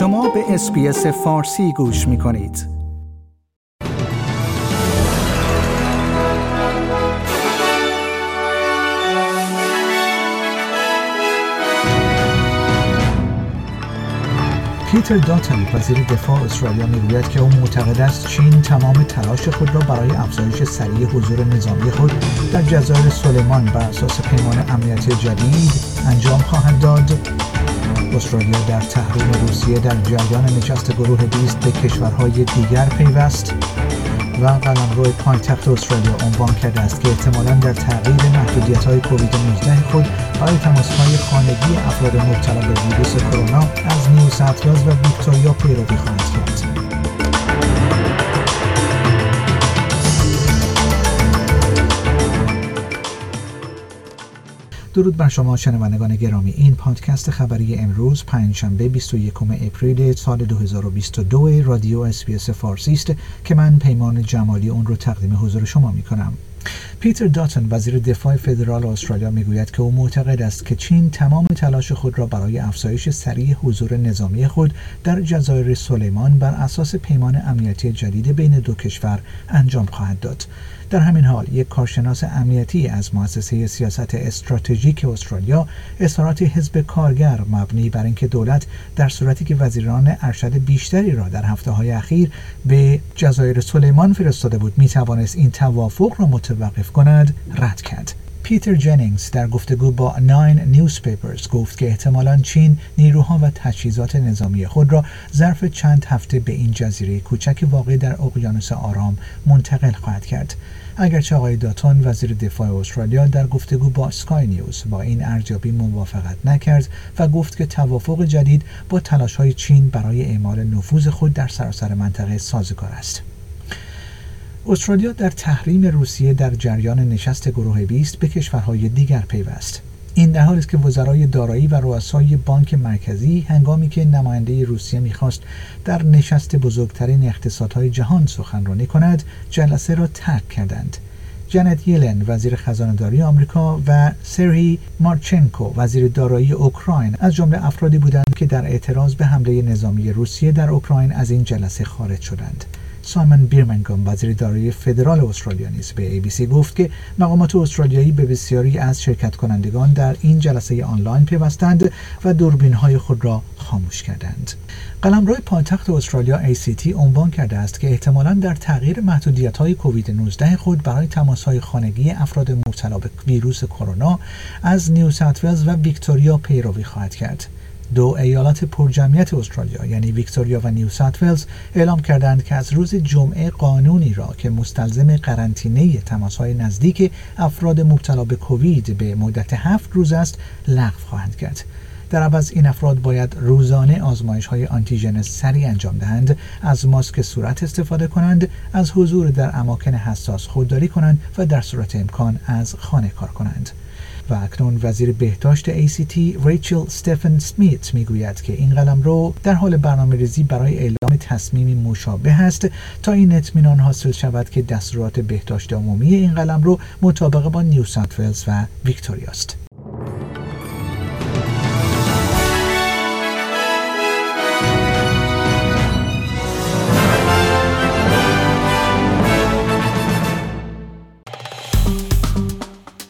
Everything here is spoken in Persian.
شما به SBS فارسی گوش می کنید. پیتر داتن وزیر دفاع استرالیا می‌گوید که او معتقد است چین تمام تلاش خود را برای افزایش سریع حضور نظامی خود در جزایر سلیمان بر اساس پیمان امنیتی جدید انجام خواهد داد استرالیا در تحریم روسیه در جریان نشست گروه 20 به کشورهای دیگر پیوست و قلمرو پایتخت استرالیا عنوان کرده است که احتمالا در تغییر محدودیت های کووید 19 خود برای تماس های خانگی افراد مبتلا به ویروس کرونا از نیو و ویکتوریا پیروی خواهد کرد. درود بر شما شنوندگان گرامی. این پادکست خبری امروز پنجشنبه 21 April سال 2022 رادیو SBS فارسی است که من پیمان جمالی اون رو تقدیم حضور شما می کنم پیتر داتن وزیر دفاع فدرال استرالیا می‌گوید که او معتقد است که چین تمام تلاش خود را برای افزایش سریع حضور نظامی خود در جزایر سلیمان بر اساس پیمان امنیتی جدید بین دو کشور انجام خواهد داد. در همین حال یک کارشناس امنیتی از مؤسسه سیاست استراتژیک استرالیا اظهارات حزب کارگر مبنی بر اینکه دولت در صورتی که وزیران ارشد بیشتری را در هفته های اخیر به جزایر سلیمان فرستاده بود می توانست این توافق را متوقف کند رد کرد. پیتر جنینگز در گفتگو با ناین نیوزپیپرز گفت که احتمالا چین نیروها و تجهیزات نظامی خود را ظرف چند هفته به این جزیره کوچک واقع در اقیانوس آرام منتقل خواهد کرد. اگرچه آقای داتون وزیر دفاع استرالیا در گفتگو با سکای نیوز با این ارزیابی موافقت نکرد و گفت که توافق جدید با تلاش های چین برای اعمال نفوذ خود در سراسر منطقه سازگار است. استرالیا در تحریم روسیه در جریان نشست گروه 20 به کشورهای دیگر پیوست. این در حالی است که وزرای دارایی و رؤسای بانک مرکزی هنگامی که نماینده روسیه می‌خواست در نشست بزرگترین اقتصادهای جهان سخنرانی کند جلسه را ترک کردند. جنت یلن وزیر خزانهداری آمریکا و سری مارچنکو وزیر دارایی اوکراین از جمله افرادی بودند که در اعتراض به حمله نظامی روسیه در اوکراین از این جلسه خارج شدند. سایمن بیرمنگام وزیر دارایی فدرال استرالیا نیز به ABC گفت که مقامات استرالیایی به بسیاری از شرکت کنندگان در این جلسه آنلاین پیوستند و دوربین های خود را خاموش کردند. قلمرو پایتخت استرالیا ACT عنوان کرده است که احتمالا در تغییر محدودیت های کووید 19 خود برای تماس های خانگی افراد مبتلا به ویروس کرونا از نیو و ویکتوریا پیروی خواهد کرد. دو ایالات پرجمعیت استرالیا یعنی ویکتوریا و نیو ساوت اعلام کردند که از روز جمعه قانونی را که مستلزم قرنطینه تماسهای نزدیک افراد مبتلا به کووید به مدت هفت روز است لغو خواهند کرد. در عوض این افراد باید روزانه آزمایش های آنتیژن سریع انجام دهند از ماسک صورت استفاده کنند از حضور در اماکن حساس خودداری کنند و در صورت امکان از خانه کار کنند. و اکنون وزیر بهداشت ACT ریچل ستفن سمیت می‌گوید که این قلم رو در حال برنامه ریزی برای اعلام تصمیمی مشابه است تا این اطمینان حاصل شود که دستورات بهداشت عمومی این قلمرو مطابق با نیو ساوت ولز و ویکتوریا است.